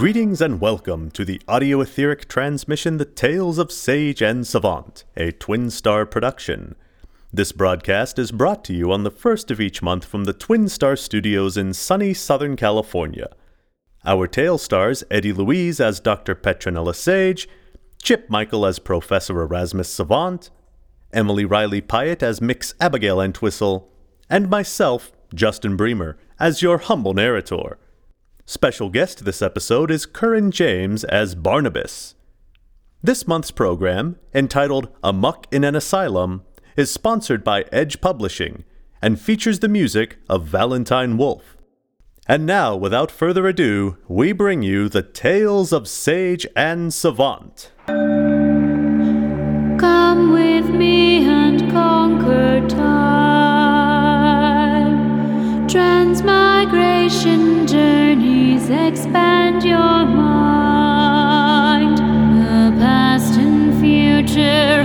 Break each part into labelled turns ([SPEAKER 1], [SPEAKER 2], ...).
[SPEAKER 1] Greetings and welcome to the audio etheric transmission The Tales of Sage and Savant, a Twin Star production. This broadcast is brought to you on the first of each month from the Twin Star Studios in sunny Southern California. Our tale stars Eddie Louise as Dr. Petronella Sage, Chip Michael as Professor Erasmus Savant, Emily Riley Pyatt as Mix Abigail Entwistle, and myself, Justin Bremer, as your humble narrator. Special guest this episode is Curran James as Barnabas. This month's program, entitled Amuck in an Asylum, is sponsored by Edge Publishing and features the music of Valentine Wolf. And now, without further ado, we bring you the Tales of Sage and Savant.
[SPEAKER 2] Come with me and conquer time. Journeys expand your mind. The past and future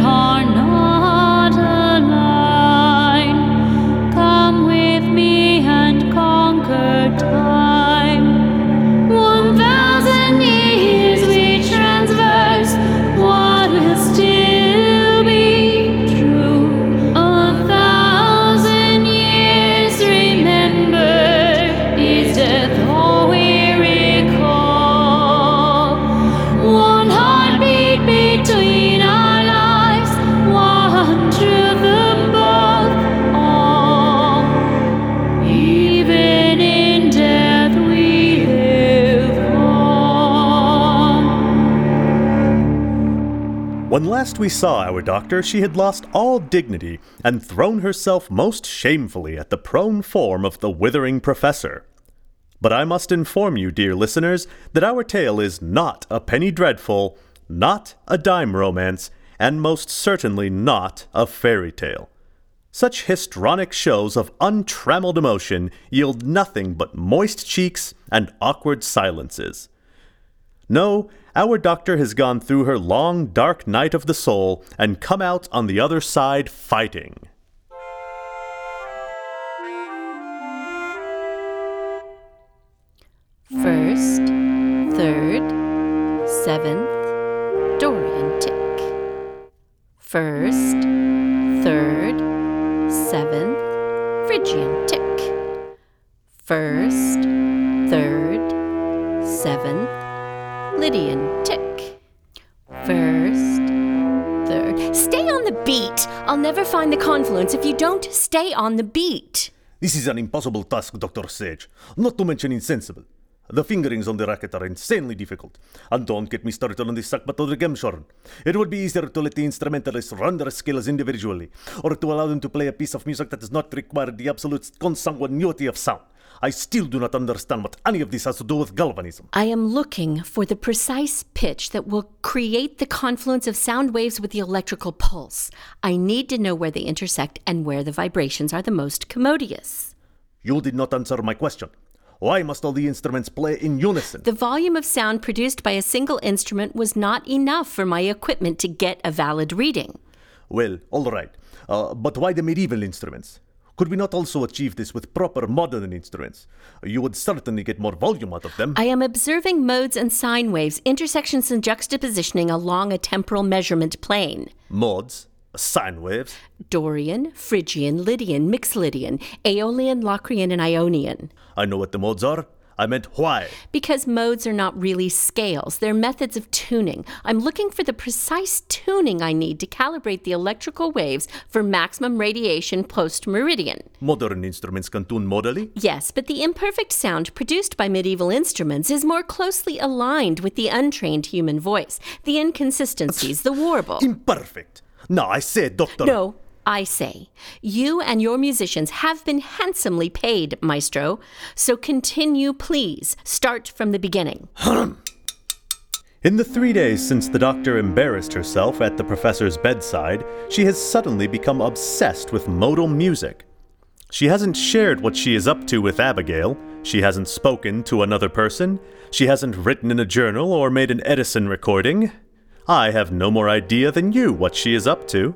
[SPEAKER 1] saw our doctor, she had lost all dignity and thrown herself most shamefully at the prone form of the withering professor. But I must inform you, dear listeners, that our tale is not a penny dreadful, not a dime romance, and most certainly not a fairy tale. Such histrionic shows of untrammeled emotion yield nothing but moist cheeks and awkward silences. No, our doctor has gone through her long, dark night of the soul and come out on the other side fighting.
[SPEAKER 3] First, third, seventh, Dorian tick. First, third, seventh, Phrygian tick. First, third, seventh, Lydian tick. First, third. Stay on the beat! I'll never find the confluence if you don't stay on the beat.
[SPEAKER 1] This is an impossible task, Dr. Sage, not to mention insensible. The fingerings on the racket are insanely difficult. And don't get me started on the Sakbato Gemshorn. It would be easier to let the instrumentalists run their skills individually, or to allow them to play a piece of music that does not require the absolute consanguinity of sound. I still do not understand what any of this has to do with galvanism.
[SPEAKER 3] I am looking for the precise pitch that will create the confluence of sound waves with the electrical pulse. I need to know where they intersect and where the vibrations are the most commodious.
[SPEAKER 1] You did not answer my question. Why must all the instruments play in unison?
[SPEAKER 3] The volume of sound produced by a single instrument was not enough for my equipment to get a valid reading.
[SPEAKER 1] Well, all right. Uh, but why the medieval instruments? Could we not also achieve this with proper modern instruments? You would certainly get more volume out of them.
[SPEAKER 3] I am observing modes and sine waves, intersections and juxtapositioning along a temporal measurement plane.
[SPEAKER 1] Modes? sine waves.
[SPEAKER 3] Dorian, Phrygian, Lydian, Mixolydian, Aeolian, Locrian, and Ionian.
[SPEAKER 1] I know what the modes are. I meant why.
[SPEAKER 3] Because modes are not really scales, they're methods of tuning. I'm looking for the precise tuning I need to calibrate the electrical waves for maximum radiation post meridian.
[SPEAKER 1] Modern instruments can tune modally.
[SPEAKER 3] Yes, but the imperfect sound produced by medieval instruments is more closely aligned with the untrained human voice. The inconsistencies, the warble.
[SPEAKER 1] Imperfect. No, I said, Doctor.
[SPEAKER 3] No, I say, you and your musicians have been handsomely paid, maestro. So continue, please. Start from the beginning.
[SPEAKER 1] In the three days since the doctor embarrassed herself at the professor's bedside, she has suddenly become obsessed with modal music. She hasn't shared what she is up to with Abigail, she hasn't spoken to another person, she hasn't written in a journal or made an Edison recording. I have no more idea than you what she is up to.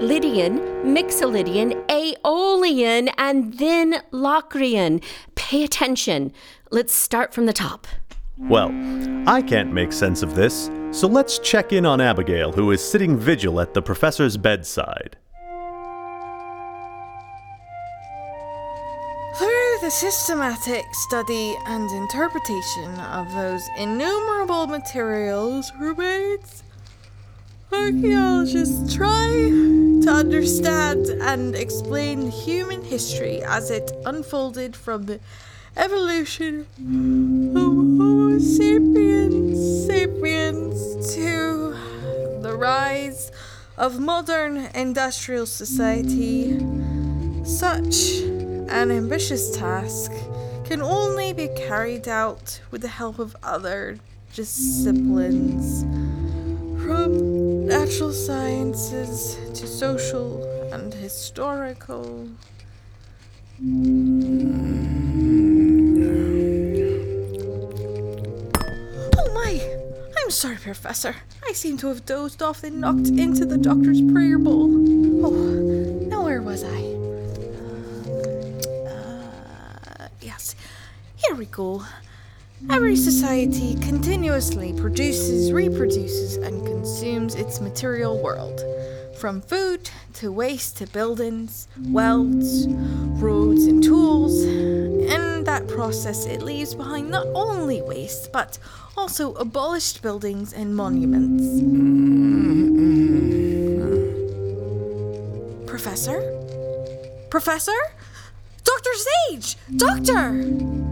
[SPEAKER 3] Lydian, Mixolydian, Aeolian, and then Locrian. Pay attention. Let's start from the top.
[SPEAKER 1] Well, I can't make sense of this, so let's check in on Abigail, who is sitting vigil at the professor's bedside.
[SPEAKER 4] The systematic study and interpretation of those innumerable materials remains, archaeologists try to understand and explain human history as it unfolded from the evolution of Homo sapiens sapiens to the rise of modern industrial society. Such an ambitious task can only be carried out with the help of other disciplines, from natural sciences to social and historical. Oh my! I'm sorry, Professor. I seem to have dozed off and knocked into the doctor's prayer bowl. Go. Every society continuously produces, reproduces, and consumes its material world. From food to waste to buildings, welds, roads, and tools. In that process, it leaves behind not only waste, but also abolished buildings and monuments. Professor? Professor? Dr. Sage! Doctor!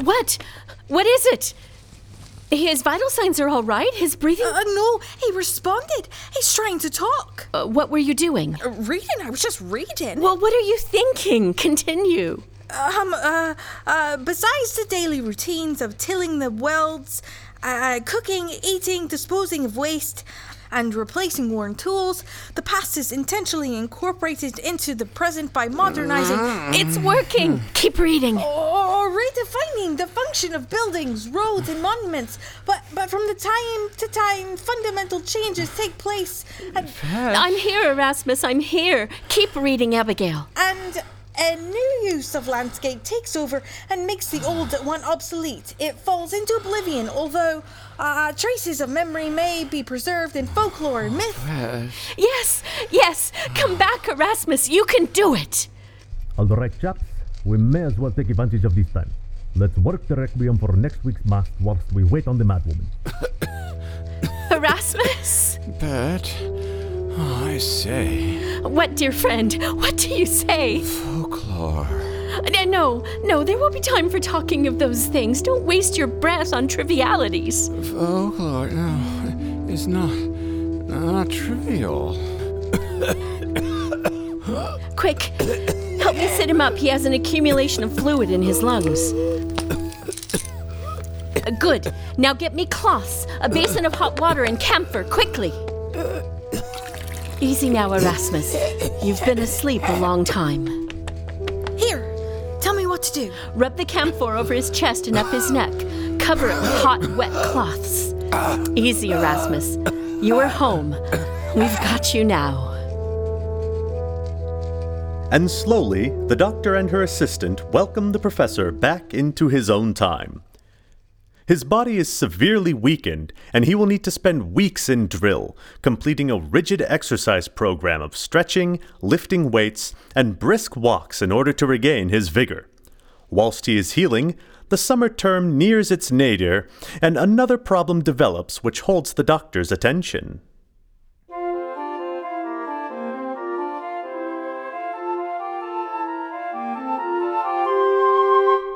[SPEAKER 3] What? What is it? His vital signs are all right? His breathing.
[SPEAKER 4] Uh, no, he responded. He's trying to talk.
[SPEAKER 3] Uh, what were you doing?
[SPEAKER 4] Uh, reading, I was just reading.
[SPEAKER 3] Well, what are you thinking? Continue.
[SPEAKER 4] Um, uh, uh, besides the daily routines of tilling the welds, uh, cooking, eating, disposing of waste, and replacing worn tools, the past is intentionally incorporated into the present by modernizing
[SPEAKER 3] It's mm. working. Mm. Keep reading.
[SPEAKER 4] or redefining the function of buildings, roads, and monuments. But but from the time to time, fundamental changes take place, and,
[SPEAKER 3] I'm here, Erasmus. I'm here. Keep reading, Abigail.
[SPEAKER 4] and a new use of landscape takes over and makes the old one obsolete. It falls into oblivion, although uh, traces of memory may be preserved in folklore and myth.
[SPEAKER 3] Yes, yes. Come back, Erasmus. You can do it.
[SPEAKER 5] All right, chaps, we may as well take advantage of this time. Let's work the requiem for next week's mass whilst we wait on the madwoman.
[SPEAKER 3] Erasmus?
[SPEAKER 6] Bert? Oh, I say.
[SPEAKER 3] What, dear friend? What do you say?
[SPEAKER 6] Folklore.
[SPEAKER 3] No, no, there won't be time for talking of those things. Don't waste your breath on trivialities.
[SPEAKER 6] Folklore, no, it's not, not trivial.
[SPEAKER 3] Quick, help me sit him up. He has an accumulation of fluid in his lungs. Good. Now get me cloths, a basin of hot water, and camphor, quickly. Easy now, Erasmus. You've been asleep a long time.
[SPEAKER 4] Here, tell me what to do.
[SPEAKER 3] Rub the camphor over his chest and up his neck. Cover it with hot, wet cloths. Easy, Erasmus. You are home. We've got you now.
[SPEAKER 1] And slowly, the doctor and her assistant welcome the professor back into his own time. His body is severely weakened, and he will need to spend weeks in drill, completing a rigid exercise program of stretching, lifting weights, and brisk walks in order to regain his vigor. Whilst he is healing, the summer term nears its nadir, and another problem develops which holds the doctor's attention.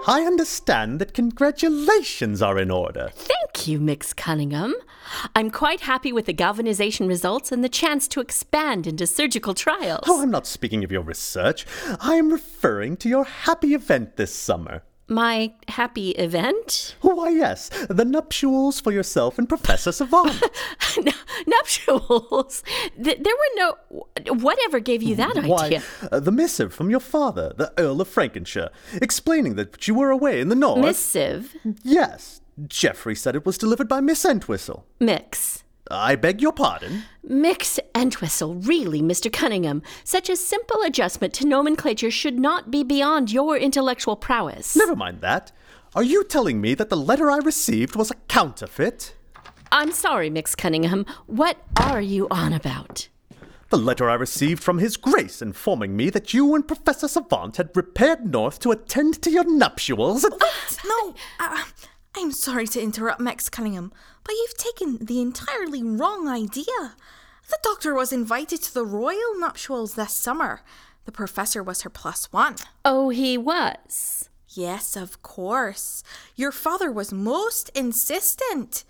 [SPEAKER 1] I understand that congratulations are in order.
[SPEAKER 3] Thank you, Mix Cunningham. I'm quite happy with the galvanization results and the chance to expand into surgical trials.
[SPEAKER 1] Oh, I'm not speaking of your research. I am referring to your happy event this summer.
[SPEAKER 3] My happy event?
[SPEAKER 1] Why, yes, the nuptials for yourself and Professor Savant.
[SPEAKER 3] Nuptials? Th- there were no. Whatever gave you that
[SPEAKER 1] Why,
[SPEAKER 3] idea?
[SPEAKER 1] uh, the missive from your father, the Earl of Frankenshire, explaining that you were away in the north.
[SPEAKER 3] Missive?
[SPEAKER 1] Yes, Geoffrey said it was delivered by Miss Entwistle.
[SPEAKER 3] Mix.
[SPEAKER 1] I beg your pardon?
[SPEAKER 3] Mix Entwistle, really, Mr. Cunningham. Such a simple adjustment to nomenclature should not be beyond your intellectual prowess.
[SPEAKER 1] Never mind that. Are you telling me that the letter I received was a counterfeit?
[SPEAKER 3] I'm sorry, Mix Cunningham. What are you on about?
[SPEAKER 1] The letter I received from His Grace informing me that you and Professor Savant had repaired north to attend to your nuptials. and-
[SPEAKER 4] No, uh, I'm sorry to interrupt, Max Cunningham, but you've taken the entirely wrong idea. The doctor was invited to the royal nuptials this summer. The professor was her plus one.
[SPEAKER 3] Oh, he was.
[SPEAKER 4] Yes, of course. Your father was most insistent.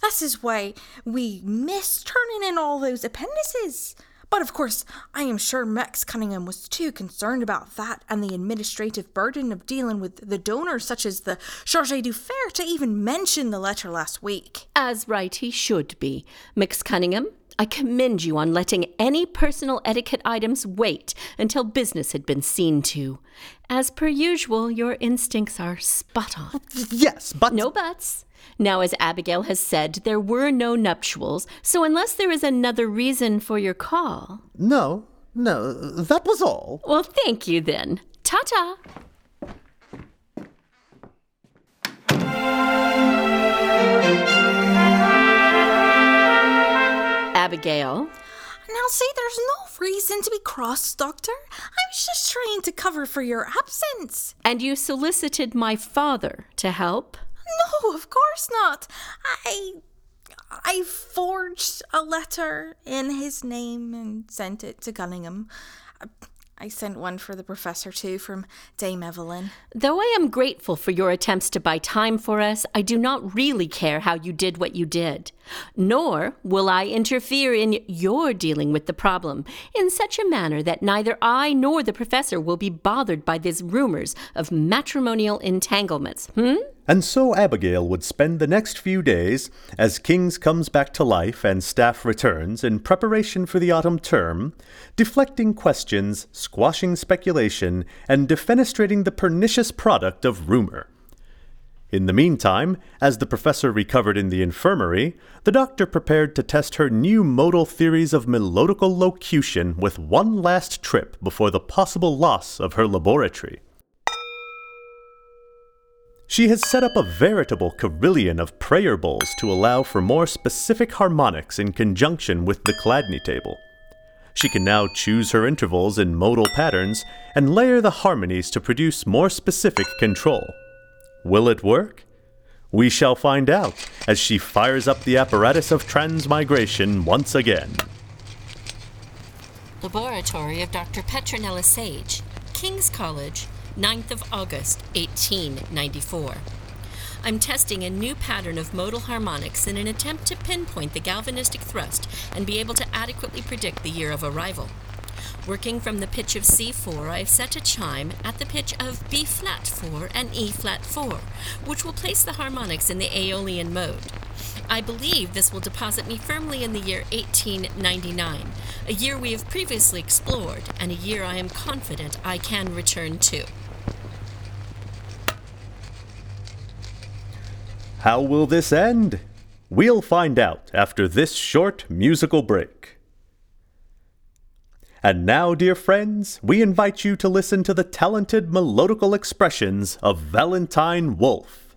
[SPEAKER 4] This is why we missed turning in all those appendices. But of course, I am sure Max Cunningham was too concerned about that and the administrative burden of dealing with the donors such as the Charge d'Affaires to even mention the letter last week.
[SPEAKER 3] As right he should be. Mix Cunningham, I commend you on letting any personal etiquette items wait until business had been seen to. As per usual, your instincts are spot on.
[SPEAKER 1] yes, but.
[SPEAKER 3] No buts. Now, as Abigail has said, there were no nuptials, so unless there is another reason for your call.
[SPEAKER 1] No, no, that was all.
[SPEAKER 3] Well, thank you then. Ta ta. Abigail,
[SPEAKER 4] Now, see, there's no reason to be cross, Doctor. I was just trying to cover for your absence.
[SPEAKER 3] and you solicited my father to help?
[SPEAKER 4] No, of course not. I I forged a letter in his name and sent it to Cunningham. I, sent one for the professor too from Dame Evelyn.
[SPEAKER 3] Though I am grateful for your attempts to buy time for us, I do not really care how you did what you did. Nor will I interfere in your dealing with the problem in such a manner that neither I nor the professor will be bothered by these rumors of matrimonial entanglements. Hmm?
[SPEAKER 1] And so Abigail would spend the next few days, as Kings comes back to life and staff returns in preparation for the autumn term, deflecting questions, squashing speculation, and defenestrating the pernicious product of rumor. In the meantime, as the professor recovered in the infirmary, the doctor prepared to test her new modal theories of melodical locution with one last trip before the possible loss of her laboratory. She has set up a veritable carillon of prayer bowls to allow for more specific harmonics in conjunction with the Chladni table. She can now choose her intervals in modal patterns and layer the harmonies to produce more specific control. Will it work? We shall find out as she fires up the apparatus of transmigration once again.
[SPEAKER 3] Laboratory of Dr. Petronella Sage, King's College, 9th of August, 1894. I'm testing a new pattern of modal harmonics in an attempt to pinpoint the galvanistic thrust and be able to adequately predict the year of arrival. Working from the pitch of C4, I've set a chime at the pitch of B flat 4 and E flat 4, which will place the harmonics in the Aeolian mode. I believe this will deposit me firmly in the year 1899, a year we have previously explored, and a year I am confident I can return to.
[SPEAKER 1] How will this end? We'll find out after this short musical break. And now, dear friends, we invite you to listen to the talented melodical expressions of Valentine Wolf.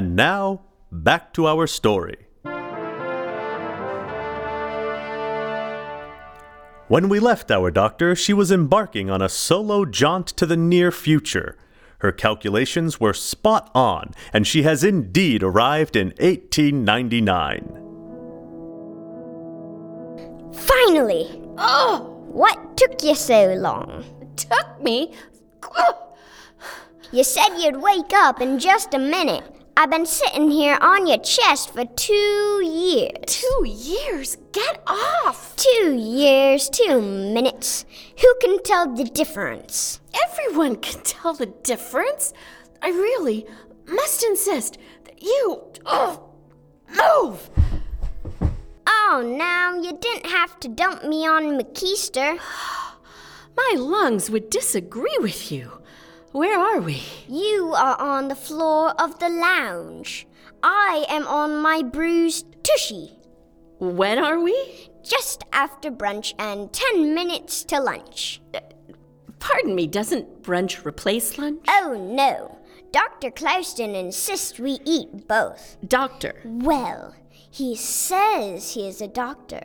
[SPEAKER 1] And now, back to our story. When we left our doctor, she was embarking on a solo jaunt to the near future. Her calculations were spot on, and she has indeed arrived in 1899.
[SPEAKER 7] Finally! Oh! What took you so long?
[SPEAKER 3] It Took me? Oh!
[SPEAKER 7] You said you'd wake up in just a minute. I've been sitting here on your chest for two years.
[SPEAKER 3] Two years? Get off!
[SPEAKER 7] Two years, two minutes. Who can tell the difference?
[SPEAKER 3] Everyone can tell the difference. I really must insist that you oh, move.
[SPEAKER 7] Oh, now you didn't have to dump me on McKeester.
[SPEAKER 3] My lungs would disagree with you. Where are we?
[SPEAKER 7] You are on the floor of the lounge. I am on my bruised tushy.
[SPEAKER 3] When are we?
[SPEAKER 7] Just after brunch and ten minutes to lunch.
[SPEAKER 3] Pardon me, doesn't brunch replace lunch?
[SPEAKER 7] Oh no. Dr. Clouston insists we eat both.
[SPEAKER 3] Doctor.
[SPEAKER 7] Well, he says he is a doctor.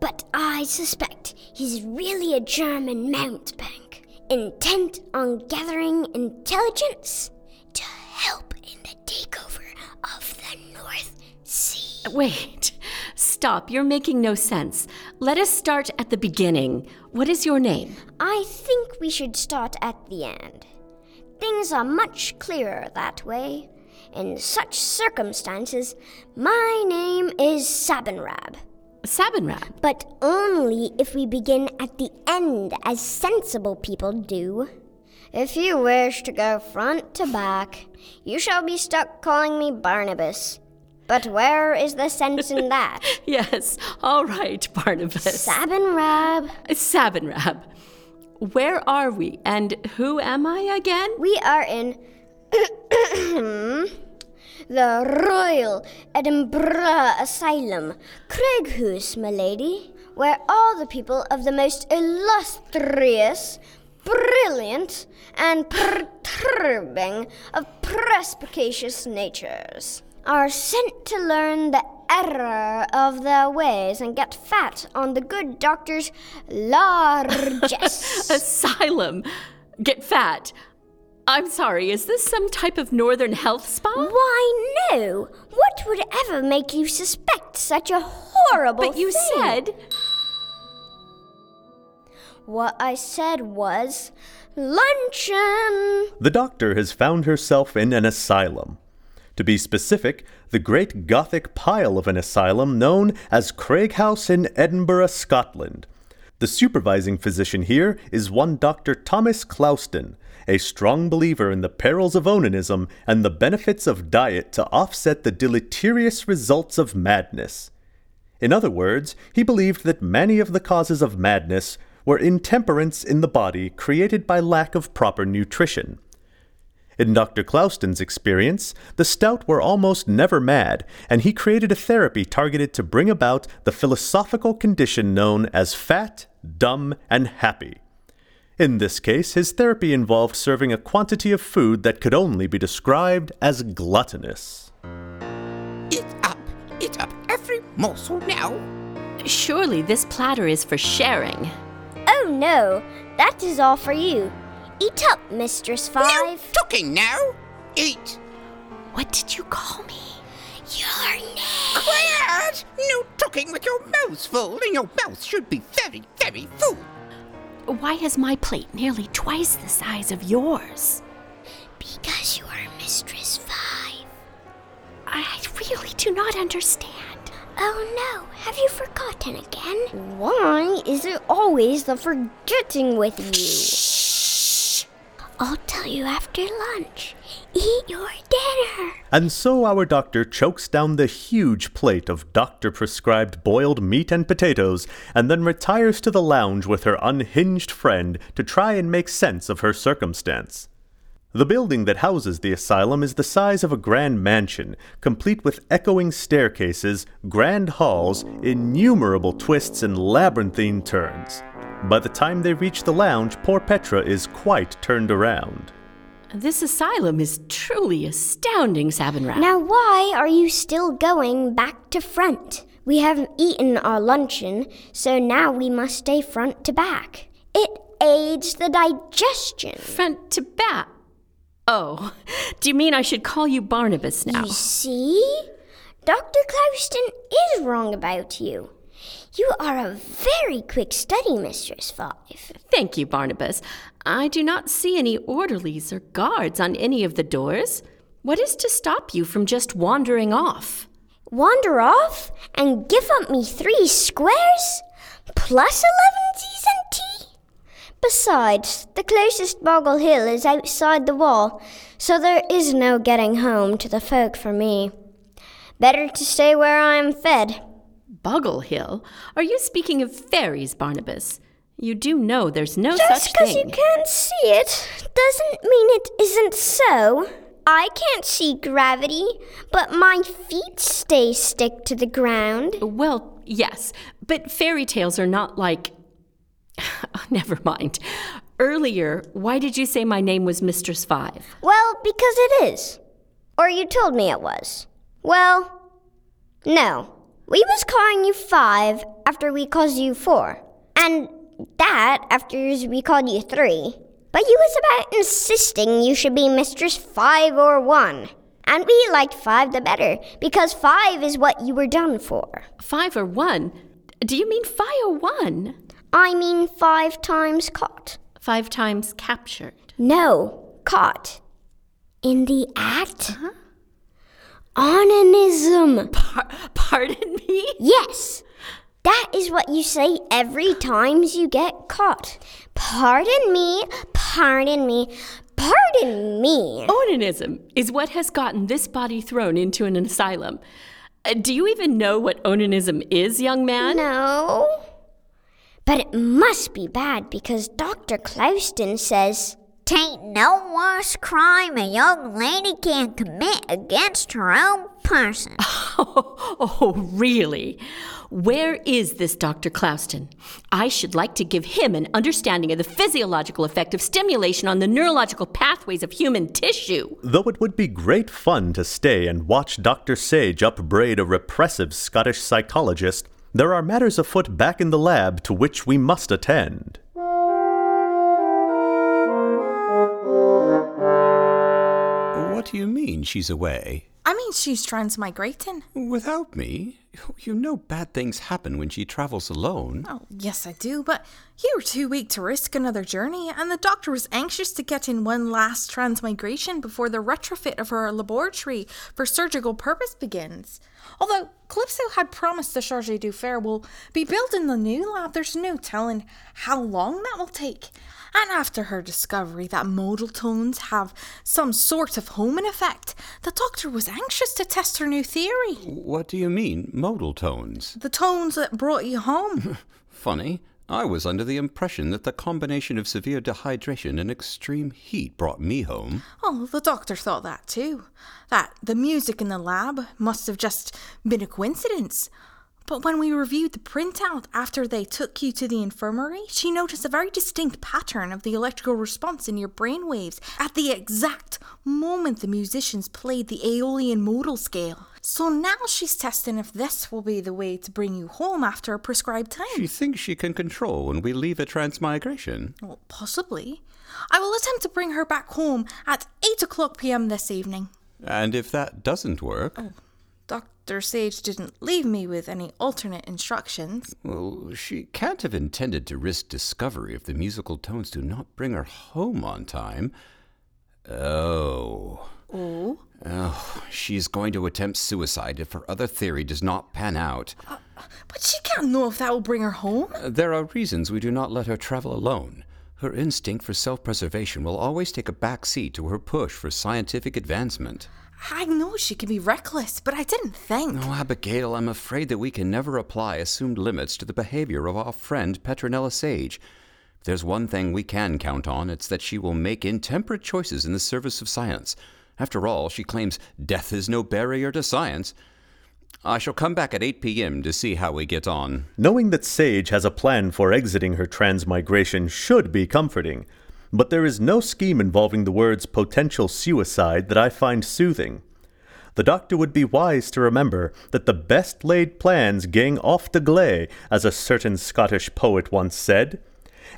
[SPEAKER 7] But I suspect he's really a German mountebank, intent on gathering intelligence to help in the takeover of the North Sea.
[SPEAKER 3] Wait. Stop. You're making no sense. Let us start at the beginning. What is your name?
[SPEAKER 7] I think we should start at the end. Things are much clearer that way. In such circumstances, my name is Sabinrab.
[SPEAKER 3] Sabinrab.
[SPEAKER 7] But only if we begin at the end, as sensible people do. If you wish to go front to back, you shall be stuck calling me Barnabas. But where is the sense in that?
[SPEAKER 3] Yes. All right, Barnabas.
[SPEAKER 7] Sabinrab,
[SPEAKER 3] Sabinrab. Where are we and who am I again?
[SPEAKER 7] we are in hmm, the Royal Edinburgh Asylum, Craig House, my lady, where all the people of the most illustrious, brilliant, and perturbing of perspicacious natures are sent to learn the error of their ways and get fat on the good doctor's largesse.
[SPEAKER 3] Asylum. Get fat. I'm sorry, is this some type of northern health spa?
[SPEAKER 7] Why, no! What would ever make you suspect such a horrible
[SPEAKER 3] But you
[SPEAKER 7] thing?
[SPEAKER 3] said.
[SPEAKER 7] What I said was luncheon.
[SPEAKER 1] The doctor has found herself in an asylum. To be specific, the great Gothic pile of an asylum known as Craig House in Edinburgh, Scotland. The supervising physician here is one Dr. Thomas Clouston, a strong believer in the perils of onanism and the benefits of diet to offset the deleterious results of madness. In other words, he believed that many of the causes of madness were intemperance in the body created by lack of proper nutrition. In Dr. Clouston's experience, the stout were almost never mad, and he created a therapy targeted to bring about the philosophical condition known as fat, dumb, and happy. In this case, his therapy involved serving a quantity of food that could only be described as gluttonous.
[SPEAKER 8] Eat up, eat up every morsel now.
[SPEAKER 3] Surely this platter is for sharing.
[SPEAKER 7] Oh no, that is all for you. Eat up, Mistress Five.
[SPEAKER 8] No
[SPEAKER 7] Five.
[SPEAKER 8] talking now. Eat.
[SPEAKER 3] What did you call me?
[SPEAKER 7] Your name.
[SPEAKER 8] Quiet! No talking with your mouth full, and your mouth should be very, very full.
[SPEAKER 3] Why is my plate nearly twice the size of yours?
[SPEAKER 7] Because you are Mistress Five.
[SPEAKER 3] I really do not understand.
[SPEAKER 7] Oh no, have you forgotten again? Why is it always the forgetting with you? Shh. I'll tell you after lunch. Eat your dinner.
[SPEAKER 1] And so our doctor chokes down the huge plate of doctor prescribed boiled meat and potatoes, and then retires to the lounge with her unhinged friend to try and make sense of her circumstance. The building that houses the asylum is the size of a grand mansion, complete with echoing staircases, grand halls, innumerable twists, and labyrinthine turns. By the time they reach the lounge, poor Petra is quite turned around.
[SPEAKER 3] This asylum is truly astounding, Sabinrab.
[SPEAKER 7] Now, why are you still going back to front? We haven't eaten our luncheon, so now we must stay front to back. It aids the digestion.
[SPEAKER 3] Front to back. Oh, do you mean I should call you Barnabas now?
[SPEAKER 7] You see? Dr. Clouston is wrong about you. You are a very quick study, Mistress Five.
[SPEAKER 3] Thank you, Barnabas. I do not see any orderlies or guards on any of the doors. What is to stop you from just wandering off?
[SPEAKER 7] Wander off and give up me three squares? Plus 11 T's and T? Besides, the closest Boggle Hill is outside the wall, so there is no getting home to the folk for me. Better to stay where I am fed.
[SPEAKER 3] Boggle Hill? Are you speaking of fairies, Barnabas? You do know there's no
[SPEAKER 7] Just
[SPEAKER 3] such
[SPEAKER 7] because you can't see it doesn't mean it isn't so. I can't see gravity, but my feet stay stick to the ground.
[SPEAKER 3] Well, yes, but fairy tales are not like. Never mind. Earlier, why did you say my name was Mistress Five?
[SPEAKER 7] Well, because it is. Or you told me it was. Well, no. We was calling you five after we called you four. And that after we called you three. But you was about insisting you should be Mistress Five or One. And we liked five the better, because five is what you were done for.
[SPEAKER 3] Five or one? Do you mean five or one?
[SPEAKER 7] I mean five times caught.
[SPEAKER 3] Five times captured.
[SPEAKER 7] No, caught. In the act? Uh-huh. Onanism.
[SPEAKER 3] Par- pardon me?
[SPEAKER 7] Yes. That is what you say every time you get caught. Pardon me, pardon me, pardon me.
[SPEAKER 3] Onanism is what has gotten this body thrown into an asylum. Uh, do you even know what onanism is, young man?
[SPEAKER 7] No. But it must be bad because Dr. Clouston says.
[SPEAKER 9] Tain't no worse crime a young lady can commit against her own person.
[SPEAKER 3] Oh, really? Where is this Dr. Clouston? I should like to give him an understanding of the physiological effect of stimulation on the neurological pathways of human tissue.
[SPEAKER 1] Though it would be great fun to stay and watch Dr. Sage upbraid a repressive Scottish psychologist, there are matters afoot back in the lab to which we must attend.
[SPEAKER 6] What do you mean she's away?
[SPEAKER 4] I mean, she's transmigrating.
[SPEAKER 6] Without me? You know bad things happen when she travels alone.
[SPEAKER 4] Oh, yes, I do, but you were too weak to risk another journey, and the doctor was anxious to get in one last transmigration before the retrofit of her laboratory for surgical purpose begins. Although Calypso had promised the Charge d'Affaires will be built in the new lab, there's no telling how long that will take. And after her discovery that modal tones have some sort of homing effect, the doctor was anxious to test her new theory.
[SPEAKER 6] What do you mean, modal tones?
[SPEAKER 4] The tones that brought you home.
[SPEAKER 6] Funny. I was under the impression that the combination of severe dehydration and extreme heat brought me home.
[SPEAKER 4] Oh, the doctor thought that too. That the music in the lab must have just been a coincidence. But when we reviewed the printout after they took you to the infirmary, she noticed a very distinct pattern of the electrical response in your brainwaves at the exact moment the musicians played the Aeolian modal scale. So now she's testing if this will be the way to bring you home after a prescribed time.
[SPEAKER 6] She thinks she can control when we leave a transmigration.
[SPEAKER 4] Well, possibly. I will attempt to bring her back home at 8 o'clock pm this evening.
[SPEAKER 6] And if that doesn't work, oh.
[SPEAKER 4] Dr. Sage didn't leave me with any alternate instructions.
[SPEAKER 6] well, she can't have intended to risk discovery if the musical tones do not bring her home on time. Oh.
[SPEAKER 4] Oh?
[SPEAKER 6] Oh, she's going to attempt suicide if her other theory does not pan out.
[SPEAKER 4] Uh, but she can't know if that will bring her home.
[SPEAKER 6] Uh, there are reasons we do not let her travel alone. Her instinct for self preservation will always take a back seat to her push for scientific advancement.
[SPEAKER 4] I know she can be reckless, but I didn't think.
[SPEAKER 6] No, Abigail, I'm afraid that we can never apply assumed limits to the behavior of our friend Petronella Sage. If there's one thing we can count on, it's that she will make intemperate choices in the service of science. After all, she claims death is no barrier to science. I shall come back at 8 p.m. to see how we get on.
[SPEAKER 1] Knowing that Sage has a plan for exiting her transmigration should be comforting. But there is no scheme involving the words potential suicide that I find soothing. The doctor would be wise to remember that the best laid plans gang aft agley, as a certain Scottish poet once said.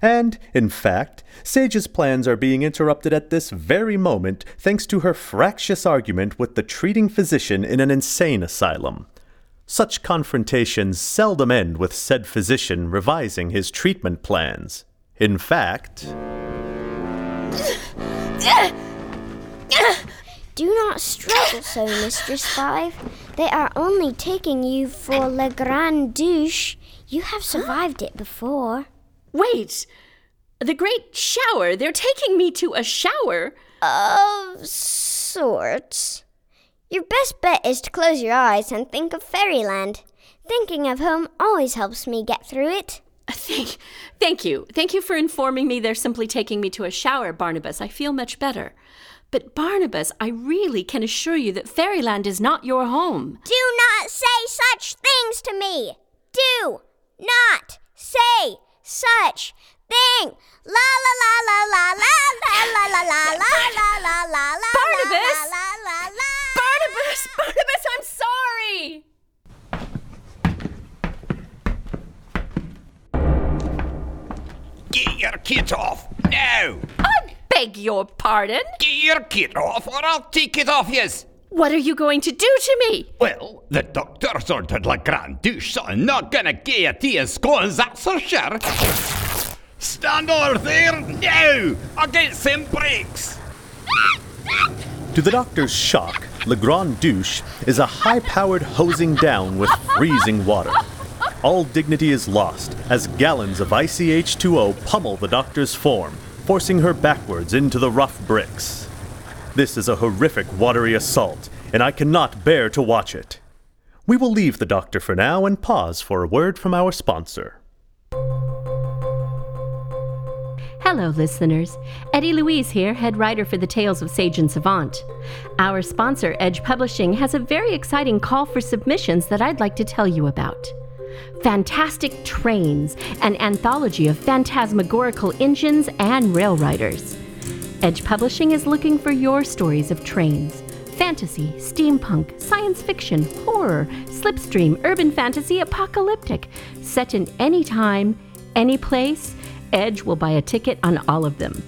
[SPEAKER 1] And, in fact, Sage's plans are being interrupted at this very moment thanks to her fractious argument with the treating physician in an insane asylum. Such confrontations seldom end with said physician revising his treatment plans. In fact,
[SPEAKER 7] Do not struggle so, Mistress Five. They are only taking you for Le Grand Douche. You have survived it before.
[SPEAKER 3] Wait! The great shower! They're taking me to a shower!
[SPEAKER 7] Of sorts. Your best bet is to close your eyes and think of fairyland. Thinking of home always helps me get through it.
[SPEAKER 3] Thank, thank you. Thank you for informing me they're simply taking me to a shower, Barnabas. I feel much better. But, Barnabas, I really can assure you that Fairyland is not your home.
[SPEAKER 7] Do not say such things to me. Do not say such thing. La la la la la la la la la la la la la la
[SPEAKER 3] Barnabas!
[SPEAKER 7] la la
[SPEAKER 3] Barnabas! Barnabas, I'm sorry!
[SPEAKER 8] Get your kit off now!
[SPEAKER 3] I beg your pardon?
[SPEAKER 8] Get your kit off, or I'll take it off yous!
[SPEAKER 3] What are you going to do to me?
[SPEAKER 8] Well, the doctor's ordered Le Grand Douche, so I'm not gonna get you to your scones, that's for sure. Stand over there now! I'll get some breaks!
[SPEAKER 1] to the doctor's shock, Le Grand Douche is a high powered hosing down with freezing water. All dignity is lost as gallons of icy H2O pummel the doctor's form, forcing her backwards into the rough bricks. This is a horrific watery assault, and I cannot bear to watch it. We will leave the doctor for now and pause for a word from our sponsor.
[SPEAKER 10] Hello, listeners. Eddie Louise here, head writer for the Tales of Sage and Savant. Our sponsor, Edge Publishing, has a very exciting call for submissions that I'd like to tell you about. Fantastic Trains, an anthology of phantasmagorical engines and rail riders. Edge Publishing is looking for your stories of trains. Fantasy, steampunk, science fiction, horror, slipstream, urban fantasy, apocalyptic, set in any time, any place, Edge will buy a ticket on all of them.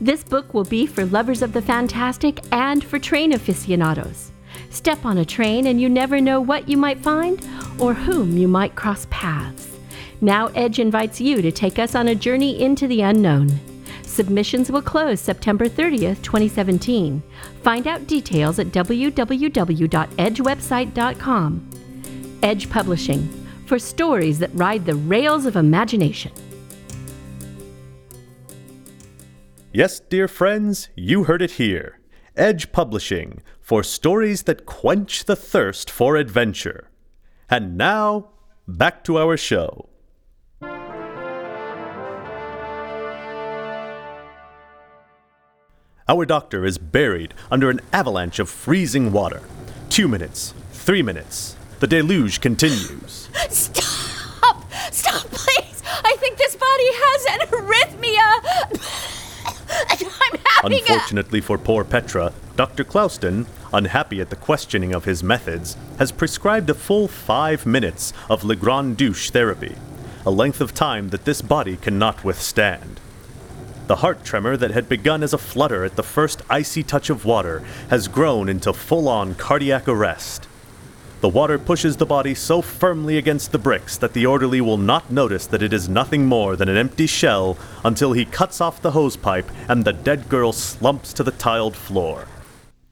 [SPEAKER 10] This book will be for lovers of the fantastic and for train aficionados. Step on a train and you never know what you might find or whom you might cross paths. Now, Edge invites you to take us on a journey into the unknown. Submissions will close September 30th, 2017. Find out details at www.edgewebsite.com. Edge Publishing, for stories that ride the rails of imagination.
[SPEAKER 1] Yes, dear friends, you heard it here. Edge Publishing, for stories that quench the thirst for adventure. And now, back to our show. Our doctor is buried under an avalanche of freezing water. Two minutes, three minutes. The deluge continues.
[SPEAKER 3] Stop! Stop, please! I think this body has an arrhythmia! I'm having a.
[SPEAKER 1] Unfortunately for poor Petra, Dr. Clouston, unhappy at the questioning of his methods, has prescribed a full five minutes of Le Grand Douche therapy, a length of time that this body cannot withstand. The heart tremor that had begun as a flutter at the first icy touch of water has grown into full on cardiac arrest. The water pushes the body so firmly against the bricks that the orderly will not notice that it is nothing more than an empty shell until he cuts off the hose pipe and the dead girl slumps to the tiled floor.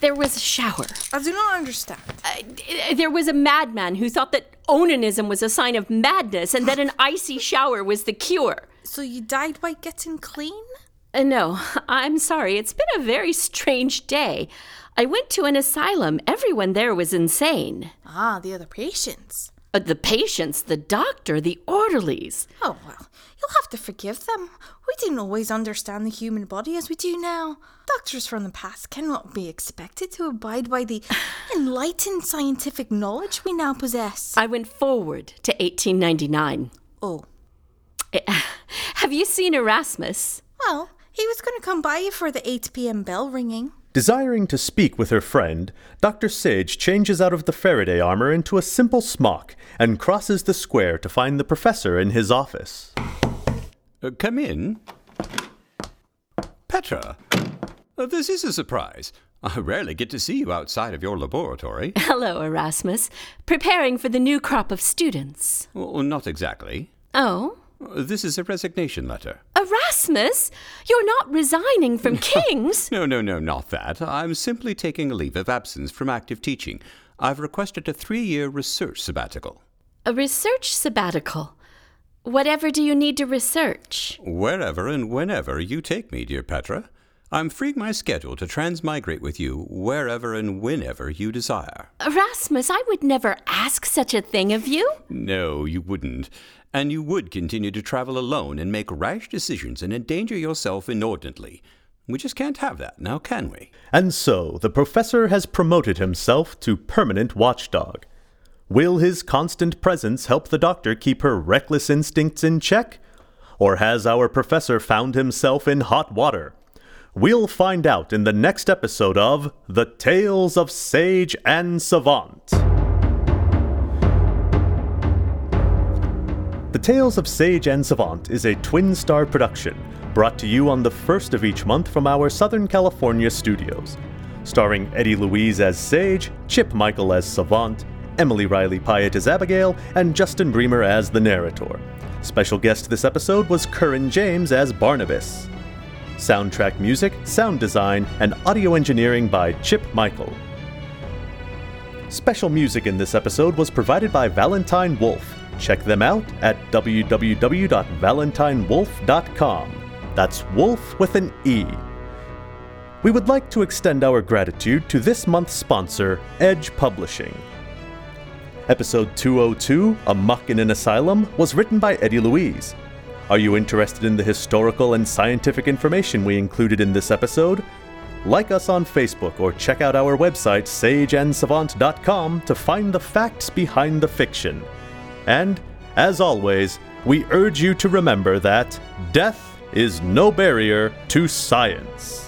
[SPEAKER 3] There was a shower.
[SPEAKER 4] I do not understand.
[SPEAKER 3] Uh, there was a madman who thought that onanism was a sign of madness and that an icy shower was the cure.
[SPEAKER 4] So you died by getting clean?
[SPEAKER 3] Uh, no, I'm sorry. It's been a very strange day. I went to an asylum. Everyone there was insane.
[SPEAKER 4] Ah, the other patients.
[SPEAKER 3] Uh, the patients, the doctor, the orderlies.
[SPEAKER 4] Oh, well, you'll have to forgive them. We didn't always understand the human body as we do now. Doctors from the past cannot be expected to abide by the enlightened scientific knowledge we now possess.
[SPEAKER 3] I went forward to 1899.
[SPEAKER 4] Oh, eh,
[SPEAKER 3] Have you seen Erasmus?
[SPEAKER 4] well, he was going to come by you for the 8 p.m. bell ringing.
[SPEAKER 1] Desiring to speak with her friend, Dr. Sage changes out of the Faraday armor into a simple smock and crosses the square to find the professor in his office.
[SPEAKER 6] Uh, come in. Petra, uh, this is a surprise. I rarely get to see you outside of your laboratory.
[SPEAKER 3] Hello, Erasmus. Preparing for the new crop of students.
[SPEAKER 6] well, not exactly.
[SPEAKER 3] Oh?
[SPEAKER 6] Uh, This is a resignation letter.
[SPEAKER 3] Erasmus? You're not resigning from King's?
[SPEAKER 6] No, no, no, not that. I'm simply taking a leave of absence from active teaching. I've requested a three year research sabbatical.
[SPEAKER 3] A research sabbatical. Whatever do you need to research?
[SPEAKER 6] Wherever and whenever you take me, dear Petra. I'm freeing my schedule to transmigrate with you wherever and whenever you desire.
[SPEAKER 3] Erasmus, I would never ask such a thing of you.
[SPEAKER 6] No, you wouldn't. And you would continue to travel alone and make rash decisions and endanger yourself inordinately. We just can't have that, now can we?
[SPEAKER 1] And so, the professor has promoted himself to permanent watchdog. Will his constant presence help the doctor keep her reckless instincts in check? Or has our professor found himself in hot water? We'll find out in the next episode of The Tales of Sage and Savant. The Tales of Sage and Savant is a twin star production brought to you on the first of each month from our Southern California studios. Starring Eddie Louise as Sage, Chip Michael as Savant, Emily Riley Pyatt as Abigail, and Justin Bremer as the narrator. Special guest this episode was Curran James as Barnabas. Soundtrack music, sound design, and audio engineering by Chip Michael. Special music in this episode was provided by Valentine Wolfe. Check them out at www.valentinewolfe.com. That's Wolf with an E. We would like to extend our gratitude to this month's sponsor, Edge Publishing. Episode 202, A Muck in an Asylum, was written by Eddie Louise. Are you interested in the historical and scientific information we included in this episode? Like us on Facebook or check out our website, sageandsavant.com, to find the facts behind the fiction. And, as always, we urge you to remember that death is no barrier to science.